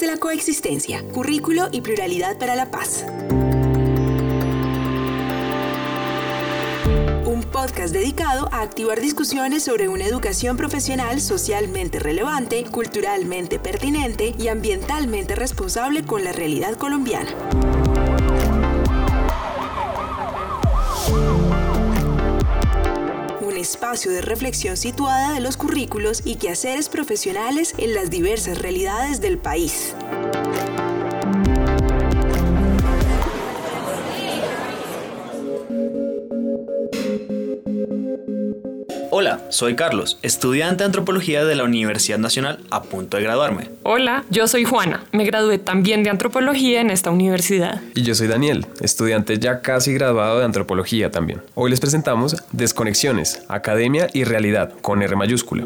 De la coexistencia, currículo y pluralidad para la paz. Un podcast dedicado a activar discusiones sobre una educación profesional socialmente relevante, culturalmente pertinente y ambientalmente responsable con la realidad colombiana. Espacio de reflexión situada de los currículos y quehaceres profesionales en las diversas realidades del país. Hola, soy Carlos, estudiante de antropología de la Universidad Nacional a punto de graduarme. Hola, yo soy Juana. Me gradué también de antropología en esta universidad. Y yo soy Daniel, estudiante ya casi graduado de antropología también. Hoy les presentamos Desconexiones, Academia y Realidad, con R mayúscula.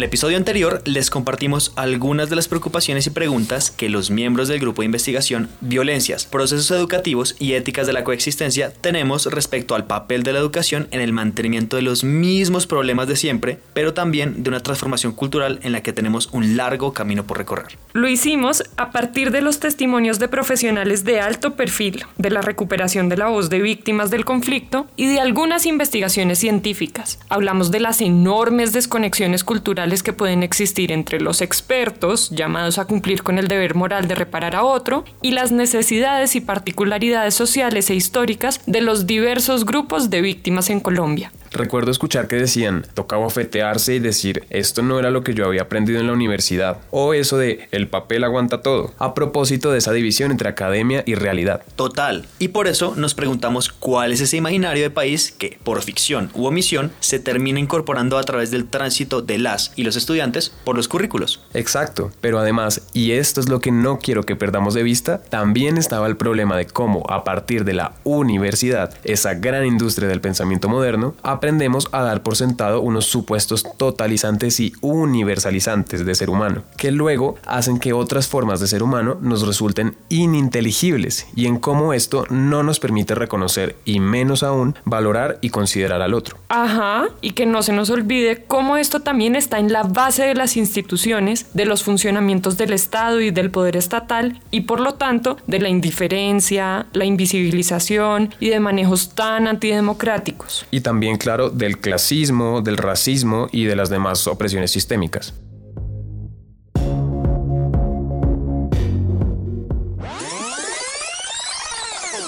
El episodio anterior les compartimos algunas de las preocupaciones y preguntas que los miembros del grupo de investigación Violencias, Procesos Educativos y Éticas de la Coexistencia tenemos respecto al papel de la educación en el mantenimiento de los mismos problemas de siempre, pero también de una transformación cultural en la que tenemos un largo camino por recorrer. Lo hicimos a partir de los testimonios de profesionales de alto perfil, de la recuperación de la voz de víctimas del conflicto y de algunas investigaciones científicas. Hablamos de las enormes desconexiones culturales que pueden existir entre los expertos, llamados a cumplir con el deber moral de reparar a otro, y las necesidades y particularidades sociales e históricas de los diversos grupos de víctimas en Colombia. Recuerdo escuchar que decían, tocaba ofetearse y decir, esto no era lo que yo había aprendido en la universidad, o eso de, el papel aguanta todo, a propósito de esa división entre academia y realidad. Total. Y por eso nos preguntamos cuál es ese imaginario de país que, por ficción u omisión, se termina incorporando a través del tránsito de las y los estudiantes por los currículos. Exacto, pero además, y esto es lo que no quiero que perdamos de vista, también estaba el problema de cómo, a partir de la universidad, esa gran industria del pensamiento moderno, aprendemos a dar por sentado unos supuestos totalizantes y universalizantes de ser humano, que luego hacen que otras formas de ser humano nos resulten ininteligibles y en cómo esto no nos permite reconocer y menos aún valorar y considerar al otro. Ajá, y que no se nos olvide cómo esto también está en la base de las instituciones, de los funcionamientos del Estado y del poder estatal y por lo tanto de la indiferencia, la invisibilización y de manejos tan antidemocráticos. Y también, claro, del clasismo, del racismo y de las demás opresiones sistémicas.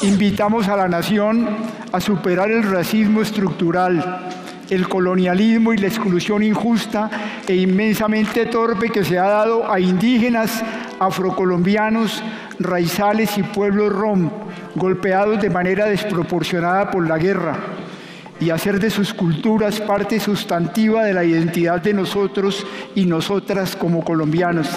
Invitamos a la nación a superar el racismo estructural, el colonialismo y la exclusión injusta e inmensamente torpe que se ha dado a indígenas, afrocolombianos, raizales y pueblos rom, golpeados de manera desproporcionada por la guerra y hacer de sus culturas parte sustantiva de la identidad de nosotros y nosotras como colombianos.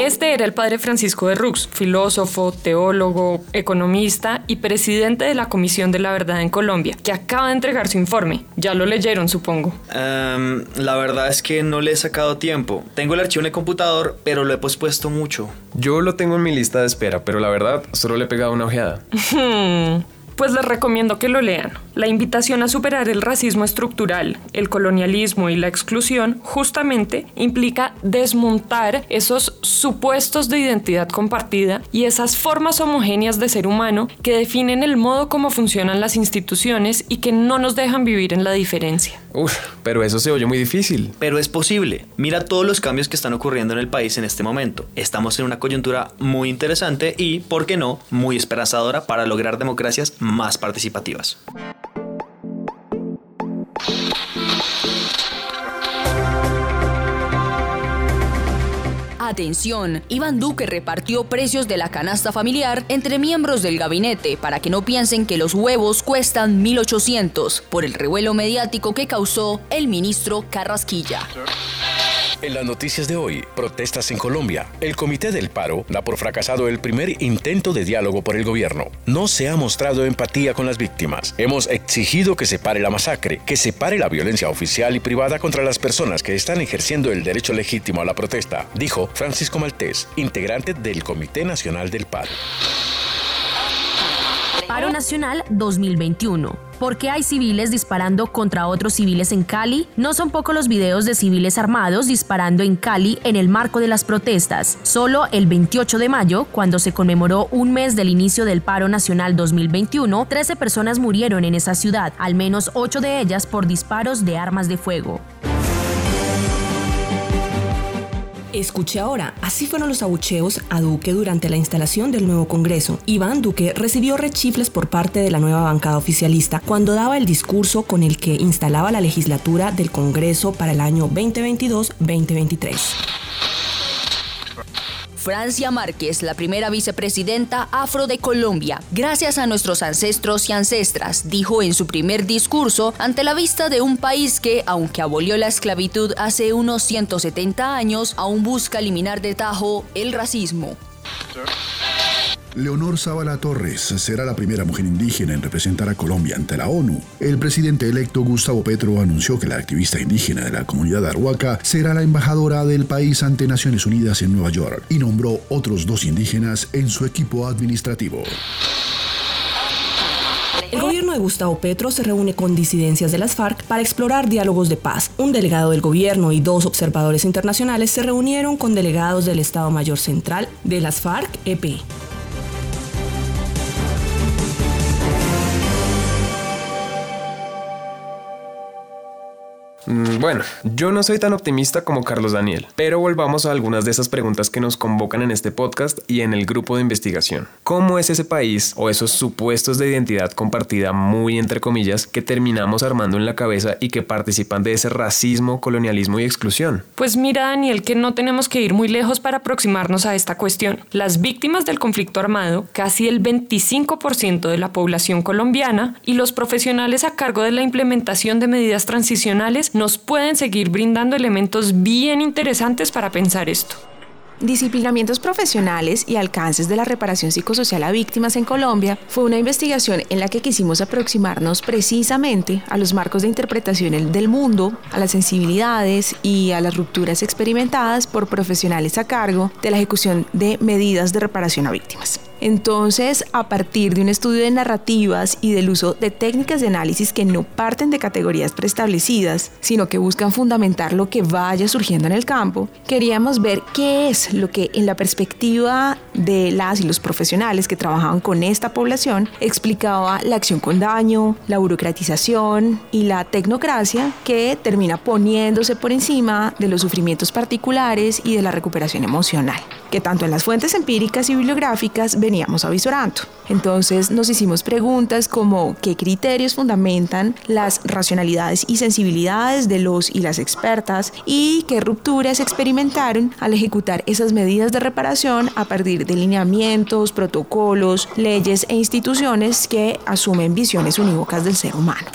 Este era el padre Francisco de Rux, filósofo, teólogo, economista y presidente de la Comisión de la Verdad en Colombia, que acaba de entregar su informe. Ya lo leyeron, supongo. Um, la verdad es que no le he sacado tiempo. Tengo el archivo en el computador, pero lo he pospuesto mucho. Yo lo tengo en mi lista de espera, pero la verdad solo le he pegado una ojeada. Pues les recomiendo que lo lean. La invitación a superar el racismo estructural, el colonialismo y la exclusión justamente implica desmontar esos supuestos de identidad compartida y esas formas homogéneas de ser humano que definen el modo como funcionan las instituciones y que no nos dejan vivir en la diferencia. Uf, pero eso se oye muy difícil. Pero es posible. Mira todos los cambios que están ocurriendo en el país en este momento. Estamos en una coyuntura muy interesante y, ¿por qué no?, muy esperanzadora para lograr democracias más participativas. Atención, Iván Duque repartió precios de la canasta familiar entre miembros del gabinete para que no piensen que los huevos cuestan 1.800 por el revuelo mediático que causó el ministro Carrasquilla. En las noticias de hoy, protestas en Colombia. El Comité del Paro da por fracasado el primer intento de diálogo por el gobierno. No se ha mostrado empatía con las víctimas. Hemos exigido que se pare la masacre, que se pare la violencia oficial y privada contra las personas que están ejerciendo el derecho legítimo a la protesta, dijo Francisco Maltés, integrante del Comité Nacional del Paro. Paro Nacional 2021. ¿Por qué hay civiles disparando contra otros civiles en Cali? No son pocos los videos de civiles armados disparando en Cali en el marco de las protestas. Solo el 28 de mayo, cuando se conmemoró un mes del inicio del Paro Nacional 2021, 13 personas murieron en esa ciudad, al menos 8 de ellas por disparos de armas de fuego. Escuche ahora, así fueron los abucheos a Duque durante la instalación del nuevo Congreso. Iván Duque recibió rechifles por parte de la nueva bancada oficialista cuando daba el discurso con el que instalaba la legislatura del Congreso para el año 2022-2023. Francia Márquez, la primera vicepresidenta afro de Colombia, gracias a nuestros ancestros y ancestras, dijo en su primer discurso ante la vista de un país que, aunque abolió la esclavitud hace unos 170 años, aún busca eliminar de tajo el racismo. Leonor Zavala Torres será la primera mujer indígena en representar a Colombia ante la ONU. El presidente electo Gustavo Petro anunció que la activista indígena de la comunidad Arhuaca será la embajadora del país ante Naciones Unidas en Nueva York y nombró otros dos indígenas en su equipo administrativo. El gobierno de Gustavo Petro se reúne con disidencias de las FARC para explorar diálogos de paz. Un delegado del gobierno y dos observadores internacionales se reunieron con delegados del Estado Mayor Central de las FARC-EP. Mm, Bueno, yo no soy tan optimista como Carlos Daniel, pero volvamos a algunas de esas preguntas que nos convocan en este podcast y en el grupo de investigación. ¿Cómo es ese país o esos supuestos de identidad compartida muy entre comillas que terminamos armando en la cabeza y que participan de ese racismo, colonialismo y exclusión? Pues mira, Daniel, que no tenemos que ir muy lejos para aproximarnos a esta cuestión. Las víctimas del conflicto armado, casi el 25% de la población colombiana, y los profesionales a cargo de la implementación de medidas transicionales nos pueden seguir brindando elementos bien interesantes para pensar esto. Disciplinamientos profesionales y alcances de la reparación psicosocial a víctimas en Colombia fue una investigación en la que quisimos aproximarnos precisamente a los marcos de interpretación del mundo, a las sensibilidades y a las rupturas experimentadas por profesionales a cargo de la ejecución de medidas de reparación a víctimas. Entonces, a partir de un estudio de narrativas y del uso de técnicas de análisis que no parten de categorías preestablecidas, sino que buscan fundamentar lo que vaya surgiendo en el campo, queríamos ver qué es lo que en la perspectiva de las y los profesionales que trabajaban con esta población explicaba la acción con daño, la burocratización y la tecnocracia que termina poniéndose por encima de los sufrimientos particulares y de la recuperación emocional, que tanto en las fuentes empíricas y bibliográficas veníamos avisorando. Entonces nos hicimos preguntas como qué criterios fundamentan las racionalidades y sensibilidades de los y las expertas y qué rupturas experimentaron al ejecutar esas medidas de reparación a partir de lineamientos, protocolos, leyes e instituciones que asumen visiones unívocas del ser humano.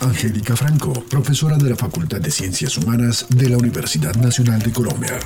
Angélica Franco, profesora de la Facultad de Ciencias Humanas de la Universidad Nacional de Colombia.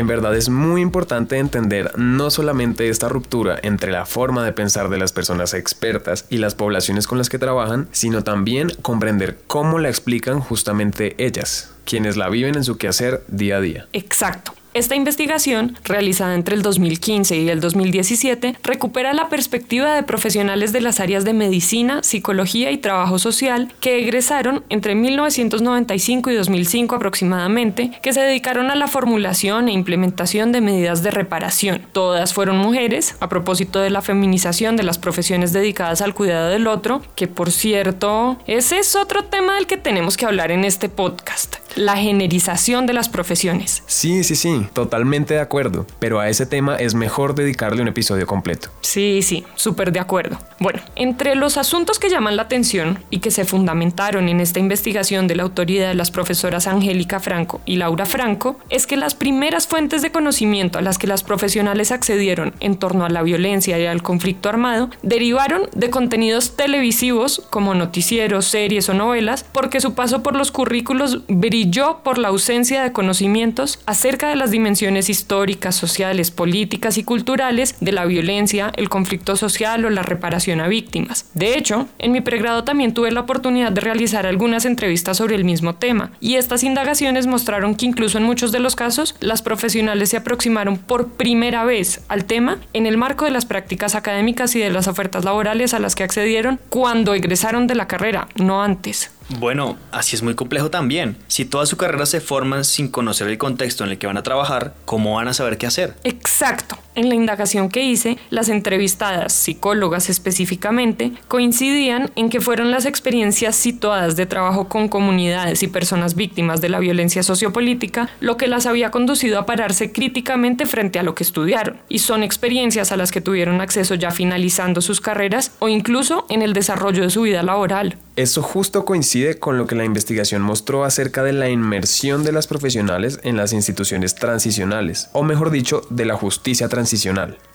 En verdad es muy importante entender no solamente esta ruptura entre la forma de pensar de las personas expertas y las poblaciones con las que trabajan, sino también comprender cómo la explican justamente ellas, quienes la viven en su quehacer día a día. Exacto. Esta investigación, realizada entre el 2015 y el 2017, recupera la perspectiva de profesionales de las áreas de medicina, psicología y trabajo social que egresaron entre 1995 y 2005 aproximadamente, que se dedicaron a la formulación e implementación de medidas de reparación. Todas fueron mujeres, a propósito de la feminización de las profesiones dedicadas al cuidado del otro, que por cierto, ese es otro tema del que tenemos que hablar en este podcast. La generización de las profesiones. Sí, sí, sí, totalmente de acuerdo, pero a ese tema es mejor dedicarle un episodio completo. Sí, sí, súper de acuerdo. Bueno, entre los asuntos que llaman la atención y que se fundamentaron en esta investigación de la autoridad de las profesoras Angélica Franco y Laura Franco, es que las primeras fuentes de conocimiento a las que las profesionales accedieron en torno a la violencia y al conflicto armado derivaron de contenidos televisivos como noticieros, series o novelas, porque su paso por los currículos brilló por la ausencia de conocimientos acerca de las dimensiones históricas, sociales, políticas y culturales de la violencia, el conflicto social o la reparación a víctimas. De hecho, en mi pregrado también tuve la oportunidad de realizar algunas entrevistas sobre el mismo tema, y estas indagaciones mostraron que incluso en muchos de los casos, las profesionales se aproximaron por primera vez al tema en el marco de las prácticas académicas y de las ofertas laborales a las que accedieron cuando egresaron de la carrera, no antes. Bueno, así es muy complejo también. Si toda su carrera se forman sin conocer el contexto en el que van a trabajar, ¿cómo van a saber qué hacer? Exacto. En la indagación que hice, las entrevistadas, psicólogas específicamente, coincidían en que fueron las experiencias situadas de trabajo con comunidades y personas víctimas de la violencia sociopolítica lo que las había conducido a pararse críticamente frente a lo que estudiaron. Y son experiencias a las que tuvieron acceso ya finalizando sus carreras o incluso en el desarrollo de su vida laboral. Eso justo coincide con lo que la investigación mostró acerca de la inmersión de las profesionales en las instituciones transicionales, o mejor dicho, de la justicia transicional.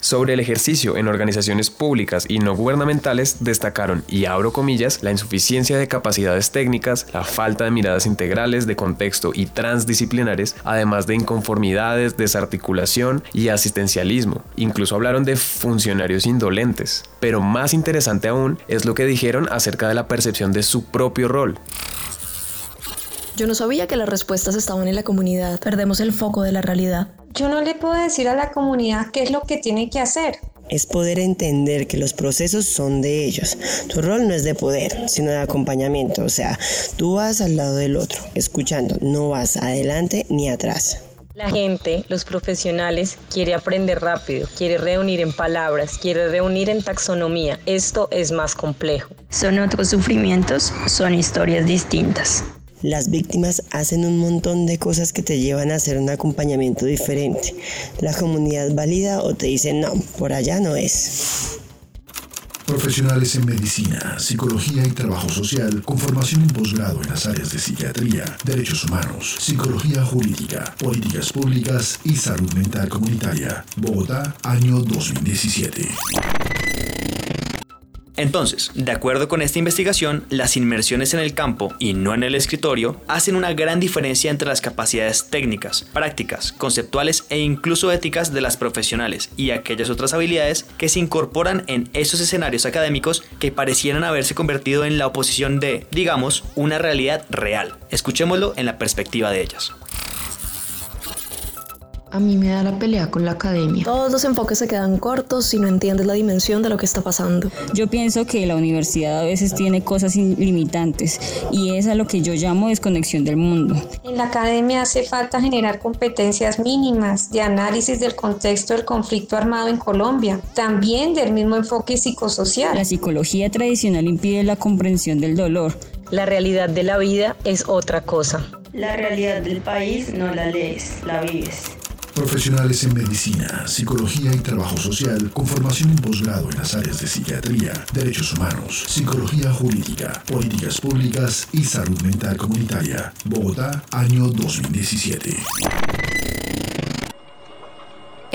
Sobre el ejercicio en organizaciones públicas y no gubernamentales destacaron, y abro comillas, la insuficiencia de capacidades técnicas, la falta de miradas integrales de contexto y transdisciplinares, además de inconformidades, desarticulación y asistencialismo. Incluso hablaron de funcionarios indolentes. Pero más interesante aún es lo que dijeron acerca de la percepción de su propio rol. Yo no sabía que las respuestas estaban en la comunidad. Perdemos el foco de la realidad. Yo no le puedo decir a la comunidad qué es lo que tiene que hacer. Es poder entender que los procesos son de ellos. Tu rol no es de poder, sino de acompañamiento. O sea, tú vas al lado del otro, escuchando, no vas adelante ni atrás. La gente, los profesionales, quiere aprender rápido, quiere reunir en palabras, quiere reunir en taxonomía. Esto es más complejo. Son otros sufrimientos, son historias distintas. Las víctimas hacen un montón de cosas que te llevan a hacer un acompañamiento diferente. La comunidad valida o te dice no, por allá no es. Profesionales en medicina, psicología y trabajo social, con formación en posgrado en las áreas de psiquiatría, derechos humanos, psicología jurídica, políticas públicas y salud mental comunitaria. Bogotá, año 2017. Entonces, de acuerdo con esta investigación, las inmersiones en el campo y no en el escritorio hacen una gran diferencia entre las capacidades técnicas, prácticas, conceptuales e incluso éticas de las profesionales y aquellas otras habilidades que se incorporan en esos escenarios académicos que parecieran haberse convertido en la oposición de, digamos, una realidad real. Escuchémoslo en la perspectiva de ellas. A mí me da la pelea con la academia. Todos los enfoques se quedan cortos si no entiendes la dimensión de lo que está pasando. Yo pienso que la universidad a veces tiene cosas limitantes y es a lo que yo llamo desconexión del mundo. En la academia hace falta generar competencias mínimas de análisis del contexto del conflicto armado en Colombia, también del mismo enfoque psicosocial. La psicología tradicional impide la comprensión del dolor. La realidad de la vida es otra cosa. La realidad del país no la lees, la vives. Profesionales en medicina, psicología y trabajo social, con formación en posgrado en las áreas de psiquiatría, derechos humanos, psicología jurídica, políticas públicas y salud mental comunitaria. Bogotá, año 2017.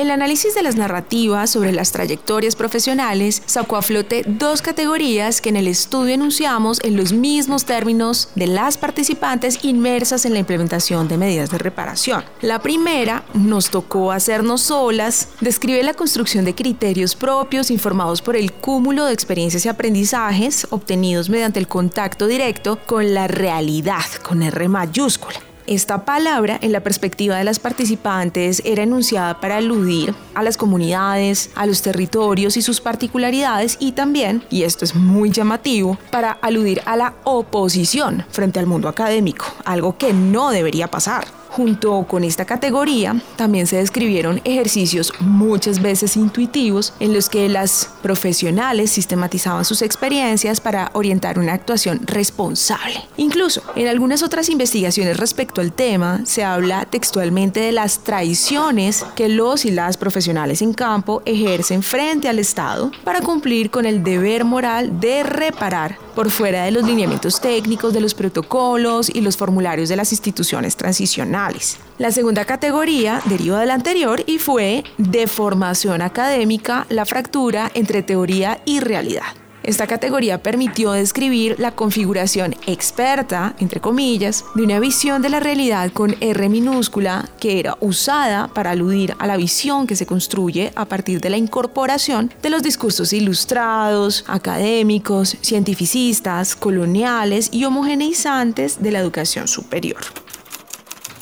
El análisis de las narrativas sobre las trayectorias profesionales sacó a flote dos categorías que en el estudio enunciamos en los mismos términos de las participantes inmersas en la implementación de medidas de reparación. La primera nos tocó hacernos solas, describe la construcción de criterios propios informados por el cúmulo de experiencias y aprendizajes obtenidos mediante el contacto directo con la realidad, con R mayúscula. Esta palabra, en la perspectiva de las participantes, era enunciada para aludir a las comunidades, a los territorios y sus particularidades y también, y esto es muy llamativo, para aludir a la oposición frente al mundo académico, algo que no debería pasar. Junto con esta categoría, también se describieron ejercicios muchas veces intuitivos en los que las profesionales sistematizaban sus experiencias para orientar una actuación responsable. Incluso, en algunas otras investigaciones respecto al tema, se habla textualmente de las traiciones que los y las profesionales en campo ejercen frente al Estado para cumplir con el deber moral de reparar por fuera de los lineamientos técnicos, de los protocolos y los formularios de las instituciones transicionales la segunda categoría deriva de la anterior y fue de formación académica, la fractura entre teoría y realidad. Esta categoría permitió describir la configuración experta, entre comillas, de una visión de la realidad con R minúscula que era usada para aludir a la visión que se construye a partir de la incorporación de los discursos ilustrados, académicos, cientificistas, coloniales y homogeneizantes de la educación superior.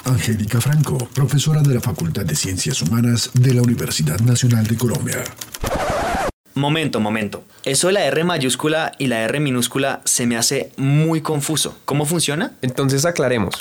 Angélica Franco, profesora de la Facultad de Ciencias Humanas de la Universidad Nacional de Colombia. Momento, momento. Eso de la R mayúscula y la R minúscula se me hace muy confuso. ¿Cómo funciona? Entonces aclaremos.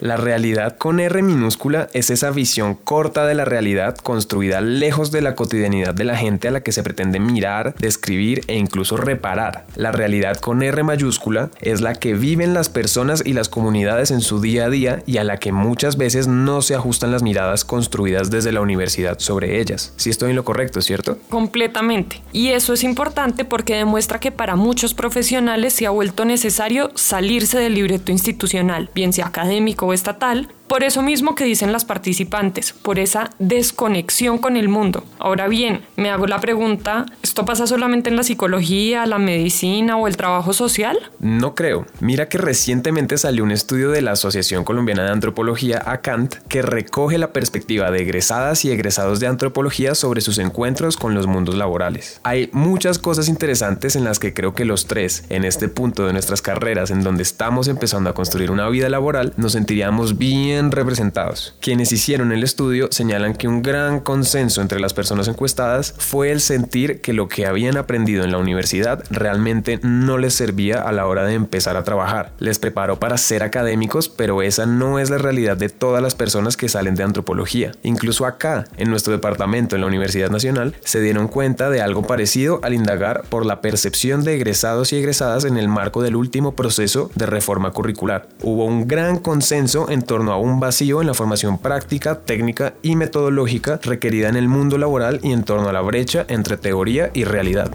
La realidad con R minúscula es esa visión corta de la realidad construida lejos de la cotidianidad de la gente a la que se pretende mirar, describir e incluso reparar. La realidad con R mayúscula es la que viven las personas y las comunidades en su día a día y a la que muchas veces no se ajustan las miradas construidas desde la universidad sobre ellas. Si estoy en lo correcto, ¿cierto? Completamente. Y eso es importante porque demuestra que para muchos profesionales se ha vuelto necesario salirse del libreto institucional, bien sea académico estatal por eso mismo que dicen las participantes, por esa desconexión con el mundo. Ahora bien, me hago la pregunta, ¿esto pasa solamente en la psicología, la medicina o el trabajo social? No creo. Mira que recientemente salió un estudio de la Asociación Colombiana de Antropología, ACANT, que recoge la perspectiva de egresadas y egresados de antropología sobre sus encuentros con los mundos laborales. Hay muchas cosas interesantes en las que creo que los tres, en este punto de nuestras carreras en donde estamos empezando a construir una vida laboral, nos sentiríamos bien representados. Quienes hicieron el estudio señalan que un gran consenso entre las personas encuestadas fue el sentir que lo que habían aprendido en la universidad realmente no les servía a la hora de empezar a trabajar. Les preparó para ser académicos, pero esa no es la realidad de todas las personas que salen de antropología. Incluso acá, en nuestro departamento en la Universidad Nacional, se dieron cuenta de algo parecido al indagar por la percepción de egresados y egresadas en el marco del último proceso de reforma curricular. Hubo un gran consenso en torno a un vacío en la formación práctica, técnica y metodológica requerida en el mundo laboral y en torno a la brecha entre teoría y realidad.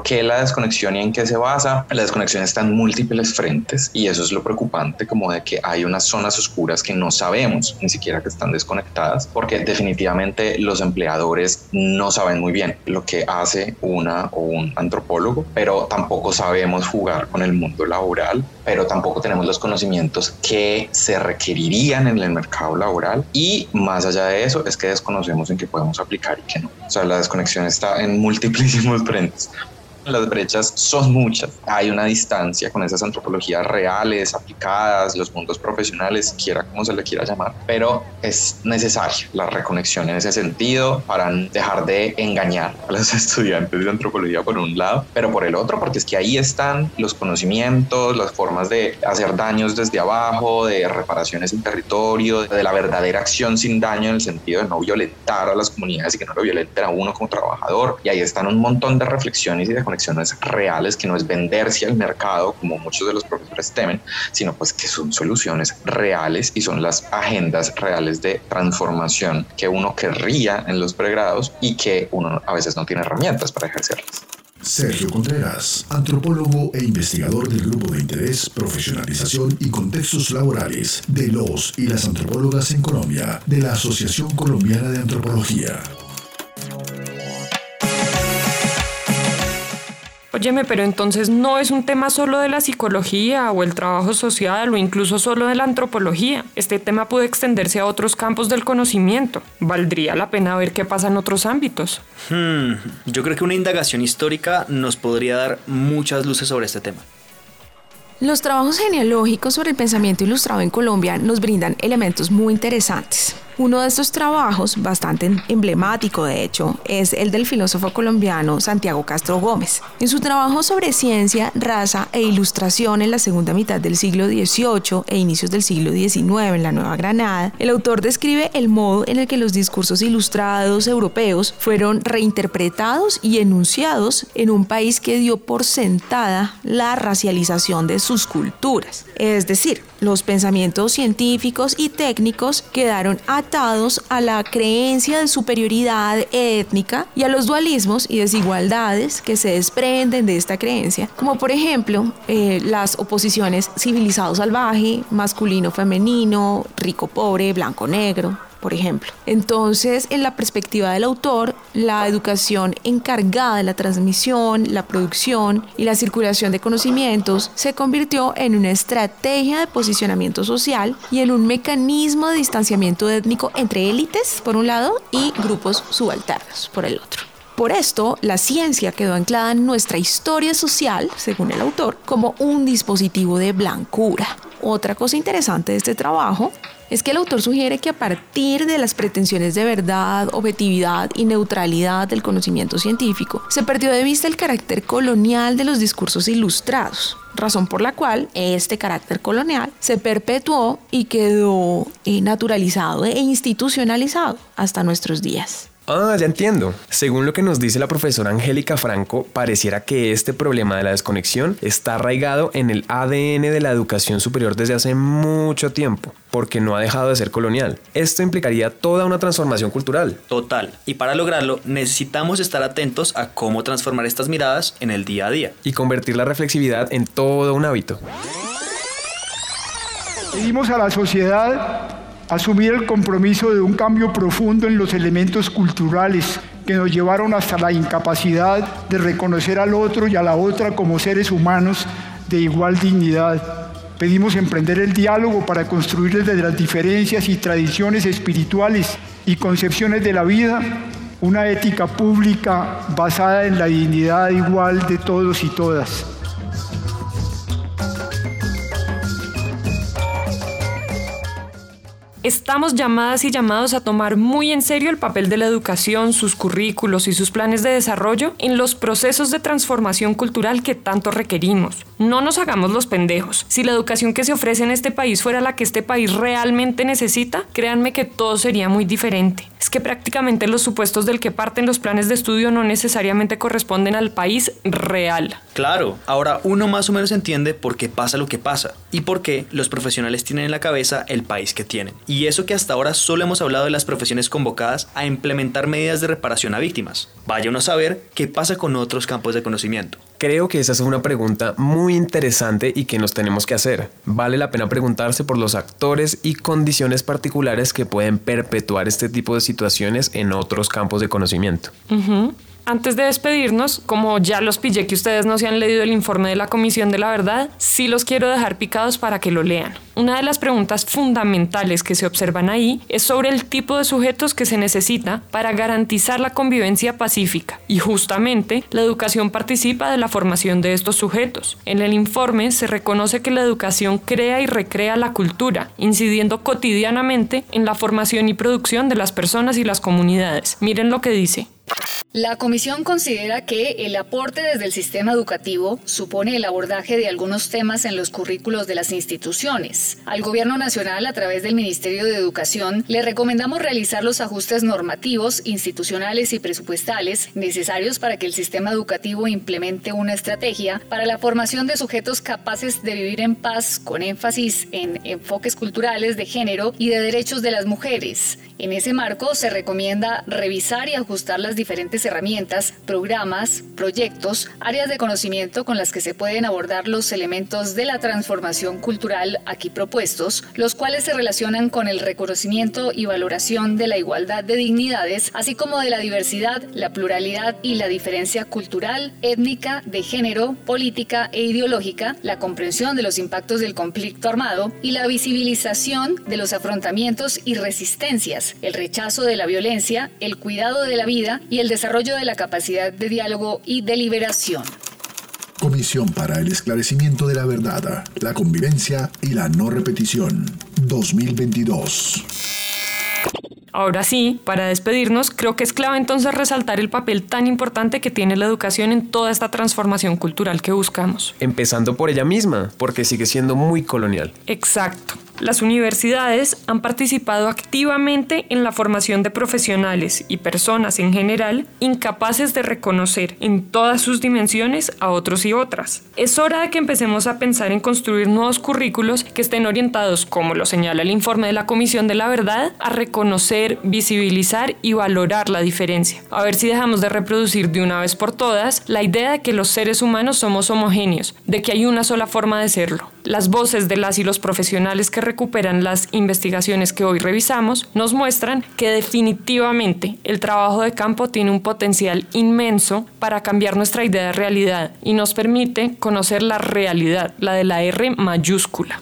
¿Por qué la desconexión y en qué se basa? La desconexión está en múltiples frentes y eso es lo preocupante, como de que hay unas zonas oscuras que no sabemos ni siquiera que están desconectadas, porque definitivamente los empleadores no saben muy bien lo que hace una o un antropólogo, pero tampoco sabemos jugar con el mundo laboral, pero tampoco tenemos los conocimientos que se requerirían en el mercado laboral y más allá de eso es que desconocemos en qué podemos aplicar y qué no. O sea, la desconexión está en múltiples frentes. Las brechas son muchas. Hay una distancia con esas antropologías reales, aplicadas, los mundos profesionales, quiera como se le quiera llamar, pero es necesaria la reconexión en ese sentido para dejar de engañar a los estudiantes de antropología por un lado, pero por el otro, porque es que ahí están los conocimientos, las formas de hacer daños desde abajo, de reparaciones en territorio, de la verdadera acción sin daño en el sentido de no violentar a las comunidades y que no lo violenten a uno como trabajador. Y ahí están un montón de reflexiones y de conexiones reales, que no es venderse al mercado como muchos de los profesores temen, sino pues que son soluciones reales y son las agendas reales de transformación que uno querría en los pregrados y que uno a veces no tiene herramientas para ejercerlas. Sergio Contreras, antropólogo e investigador del grupo de interés, profesionalización y contextos laborales de los y las antropólogas en Colombia, de la Asociación Colombiana de Antropología. Óyeme, pero entonces no es un tema solo de la psicología o el trabajo social o incluso solo de la antropología. Este tema puede extenderse a otros campos del conocimiento. Valdría la pena ver qué pasa en otros ámbitos. Hmm, yo creo que una indagación histórica nos podría dar muchas luces sobre este tema. Los trabajos genealógicos sobre el pensamiento ilustrado en Colombia nos brindan elementos muy interesantes. Uno de estos trabajos, bastante emblemático de hecho, es el del filósofo colombiano Santiago Castro Gómez. En su trabajo sobre ciencia, raza e ilustración en la segunda mitad del siglo XVIII e inicios del siglo XIX en la Nueva Granada, el autor describe el modo en el que los discursos ilustrados europeos fueron reinterpretados y enunciados en un país que dio por sentada la racialización de sus culturas. Es decir, los pensamientos científicos y técnicos quedaron atados a la creencia de superioridad étnica y a los dualismos y desigualdades que se desprenden de esta creencia, como por ejemplo eh, las oposiciones civilizado-salvaje, masculino-femenino, rico-pobre, blanco-negro, por ejemplo. Entonces, en la perspectiva del autor, la educación encargada de la transmisión, la producción y la circulación de conocimientos se convirtió en una estrategia de posicionamiento social y en un mecanismo de distanciamiento étnico entre élites, por un lado, y grupos subalternos, por el otro. Por esto, la ciencia quedó anclada en nuestra historia social, según el autor, como un dispositivo de blancura. Otra cosa interesante de este trabajo es que el autor sugiere que a partir de las pretensiones de verdad, objetividad y neutralidad del conocimiento científico, se perdió de vista el carácter colonial de los discursos ilustrados, razón por la cual este carácter colonial se perpetuó y quedó eh, naturalizado e institucionalizado hasta nuestros días. Ah, ya entiendo. Según lo que nos dice la profesora Angélica Franco, pareciera que este problema de la desconexión está arraigado en el ADN de la educación superior desde hace mucho tiempo, porque no ha dejado de ser colonial. Esto implicaría toda una transformación cultural. Total. Y para lograrlo necesitamos estar atentos a cómo transformar estas miradas en el día a día. Y convertir la reflexividad en todo un hábito. Pedimos a la sociedad asumir el compromiso de un cambio profundo en los elementos culturales que nos llevaron hasta la incapacidad de reconocer al otro y a la otra como seres humanos de igual dignidad. Pedimos emprender el diálogo para construir desde las diferencias y tradiciones espirituales y concepciones de la vida una ética pública basada en la dignidad igual de todos y todas. Estamos llamadas y llamados a tomar muy en serio el papel de la educación, sus currículos y sus planes de desarrollo en los procesos de transformación cultural que tanto requerimos. No nos hagamos los pendejos. Si la educación que se ofrece en este país fuera la que este país realmente necesita, créanme que todo sería muy diferente. Es que prácticamente los supuestos del que parten los planes de estudio no necesariamente corresponden al país real. Claro, ahora uno más o menos entiende por qué pasa lo que pasa y por qué los profesionales tienen en la cabeza el país que tienen. Y eso que hasta ahora solo hemos hablado de las profesiones convocadas a implementar medidas de reparación a víctimas. Vaya uno a saber qué pasa con otros campos de conocimiento. Creo que esa es una pregunta muy interesante y que nos tenemos que hacer. Vale la pena preguntarse por los actores y condiciones particulares que pueden perpetuar este tipo de situaciones en otros campos de conocimiento. Antes de despedirnos, como ya los pillé que ustedes no se han leído el informe de la Comisión de la Verdad, sí los quiero dejar picados para que lo lean. Una de las preguntas fundamentales que se observan ahí es sobre el tipo de sujetos que se necesita para garantizar la convivencia pacífica y justamente la educación participa de la formación de estos sujetos. En el informe se reconoce que la educación crea y recrea la cultura, incidiendo cotidianamente en la formación y producción de las personas y las comunidades. Miren lo que dice. La Comisión considera que el aporte desde el sistema educativo supone el abordaje de algunos temas en los currículos de las instituciones. Al Gobierno Nacional, a través del Ministerio de Educación, le recomendamos realizar los ajustes normativos, institucionales y presupuestales necesarios para que el sistema educativo implemente una estrategia para la formación de sujetos capaces de vivir en paz con énfasis en enfoques culturales de género y de derechos de las mujeres. En ese marco se recomienda revisar y ajustar las diferentes herramientas, programas, proyectos, áreas de conocimiento con las que se pueden abordar los elementos de la transformación cultural aquí propuestos, los cuales se relacionan con el reconocimiento y valoración de la igualdad de dignidades, así como de la diversidad, la pluralidad y la diferencia cultural, étnica, de género, política e ideológica, la comprensión de los impactos del conflicto armado y la visibilización de los afrontamientos y resistencias, el rechazo de la violencia, el cuidado de la vida y el desarrollo de la capacidad de diálogo y deliberación. Comisión para el esclarecimiento de la verdad, la convivencia y la no repetición 2022. Ahora sí, para despedirnos, creo que es clave entonces resaltar el papel tan importante que tiene la educación en toda esta transformación cultural que buscamos. Empezando por ella misma, porque sigue siendo muy colonial. Exacto. Las universidades han participado activamente en la formación de profesionales y personas en general incapaces de reconocer en todas sus dimensiones a otros y otras. Es hora de que empecemos a pensar en construir nuevos currículos que estén orientados, como lo señala el informe de la Comisión de la Verdad, a reconocer, visibilizar y valorar la diferencia. A ver si dejamos de reproducir de una vez por todas la idea de que los seres humanos somos homogéneos, de que hay una sola forma de serlo. Las voces de las y los profesionales que recuperan las investigaciones que hoy revisamos nos muestran que definitivamente el trabajo de campo tiene un potencial inmenso para cambiar nuestra idea de realidad y nos permite conocer la realidad, la de la R mayúscula.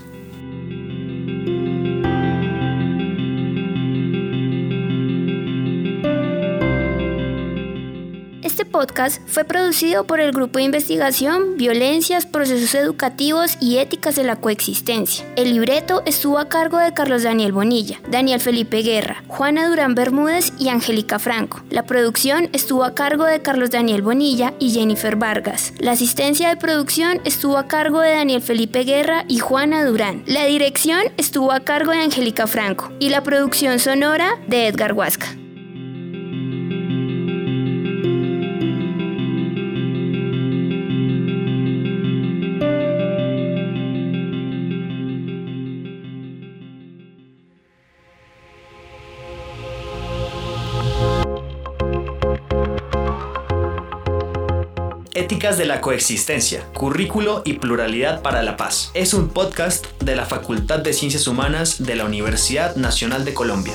Podcast fue producido por el Grupo de Investigación Violencias, Procesos Educativos y Éticas de la Coexistencia. El libreto estuvo a cargo de Carlos Daniel Bonilla, Daniel Felipe Guerra, Juana Durán Bermúdez y Angélica Franco. La producción estuvo a cargo de Carlos Daniel Bonilla y Jennifer Vargas. La asistencia de producción estuvo a cargo de Daniel Felipe Guerra y Juana Durán. La dirección estuvo a cargo de Angélica Franco y la producción sonora de Edgar Huasca. De la Coexistencia, Currículo y Pluralidad para la Paz. Es un podcast de la Facultad de Ciencias Humanas de la Universidad Nacional de Colombia.